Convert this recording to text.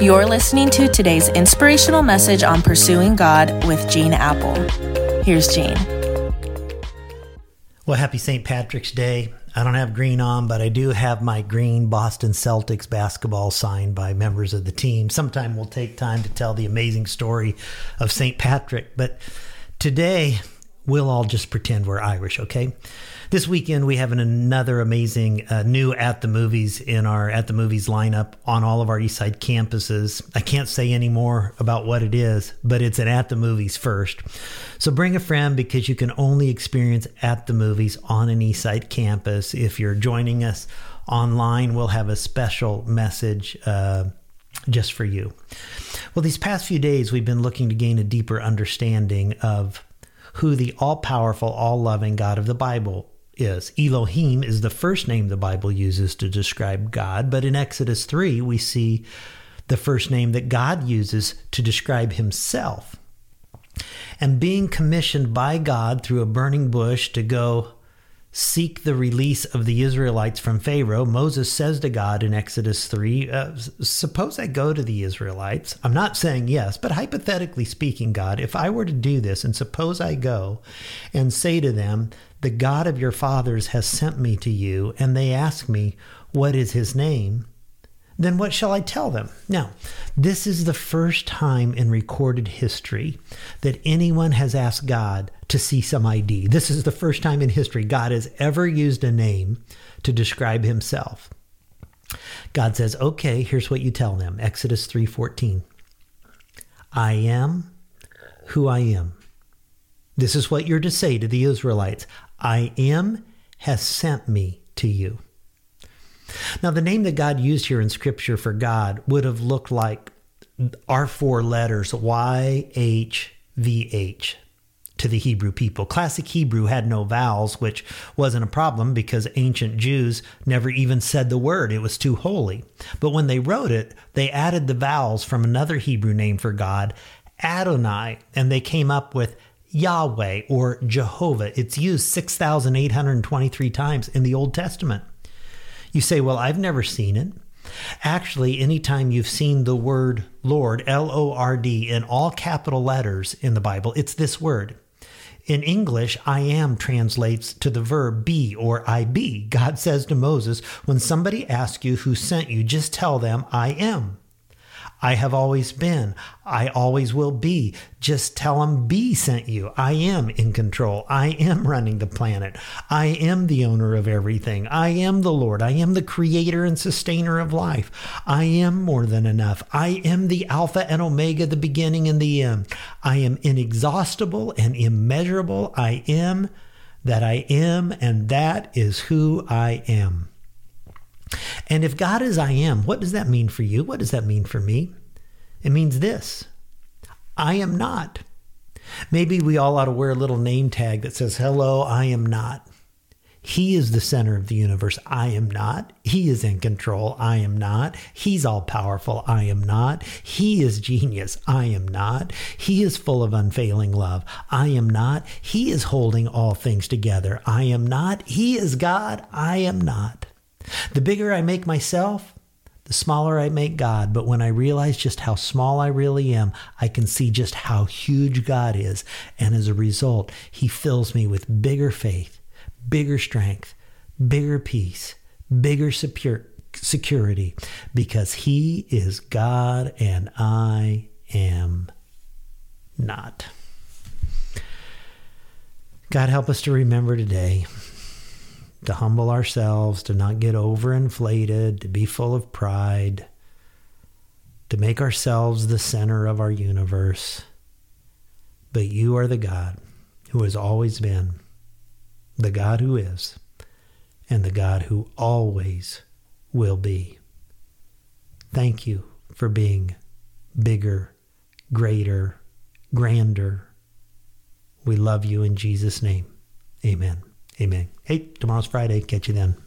You're listening to today's inspirational message on pursuing God with Gene Appel. Here's Gene. Well, happy St. Patrick's Day. I don't have green on, but I do have my green Boston Celtics basketball signed by members of the team. Sometime we'll take time to tell the amazing story of St. Patrick, but today we'll all just pretend we're Irish, okay? This weekend, we have an, another amazing uh, new At the Movies in our At the Movies lineup on all of our Eastside campuses. I can't say any more about what it is, but it's an At the Movies first. So bring a friend because you can only experience At the Movies on an Eastside campus. If you're joining us online, we'll have a special message. Uh, just for you. Well, these past few days, we've been looking to gain a deeper understanding of who the all powerful, all loving God of the Bible is. Elohim is the first name the Bible uses to describe God, but in Exodus 3, we see the first name that God uses to describe himself. And being commissioned by God through a burning bush to go seek the release of the Israelites from Pharaoh, Moses says to God in Exodus 3, uh, Suppose I go to the Israelites. I'm not saying yes, but hypothetically speaking, God, if I were to do this and suppose I go and say to them, The God of your fathers has sent me to you, and they ask me, What is his name? Then what shall I tell them? Now, this is the first time in recorded history that anyone has asked God to see some ID. This is the first time in history God has ever used a name to describe himself. God says, "Okay, here's what you tell them." Exodus 3:14. I am who I am. This is what you're to say to the Israelites. I am has sent me to you. Now, the name that God used here in Scripture for God would have looked like our four letters YHVH to the Hebrew people. Classic Hebrew had no vowels, which wasn't a problem because ancient Jews never even said the word. It was too holy. But when they wrote it, they added the vowels from another Hebrew name for God, Adonai, and they came up with Yahweh or Jehovah. It's used 6,823 times in the Old Testament. You say, Well, I've never seen it. Actually, anytime you've seen the word Lord, L O R D, in all capital letters in the Bible, it's this word. In English, I am translates to the verb be or I be. God says to Moses, when somebody asks you who sent you, just tell them I am. I have always been. I always will be. Just tell them B sent you. I am in control. I am running the planet. I am the owner of everything. I am the Lord. I am the creator and sustainer of life. I am more than enough. I am the Alpha and Omega, the beginning and the end. I am inexhaustible and immeasurable. I am that I am, and that is who I am. And if God is I am, what does that mean for you? What does that mean for me? It means this I am not. Maybe we all ought to wear a little name tag that says, Hello, I am not. He is the center of the universe. I am not. He is in control. I am not. He's all powerful. I am not. He is genius. I am not. He is full of unfailing love. I am not. He is holding all things together. I am not. He is God. I am not. The bigger I make myself, the smaller I make God. But when I realize just how small I really am, I can see just how huge God is. And as a result, He fills me with bigger faith, bigger strength, bigger peace, bigger secure, security, because He is God and I am not. God, help us to remember today to humble ourselves, to not get overinflated, to be full of pride, to make ourselves the center of our universe. But you are the God who has always been, the God who is, and the God who always will be. Thank you for being bigger, greater, grander. We love you in Jesus' name. Amen. Amen. Hey, tomorrow's Friday. Catch you then.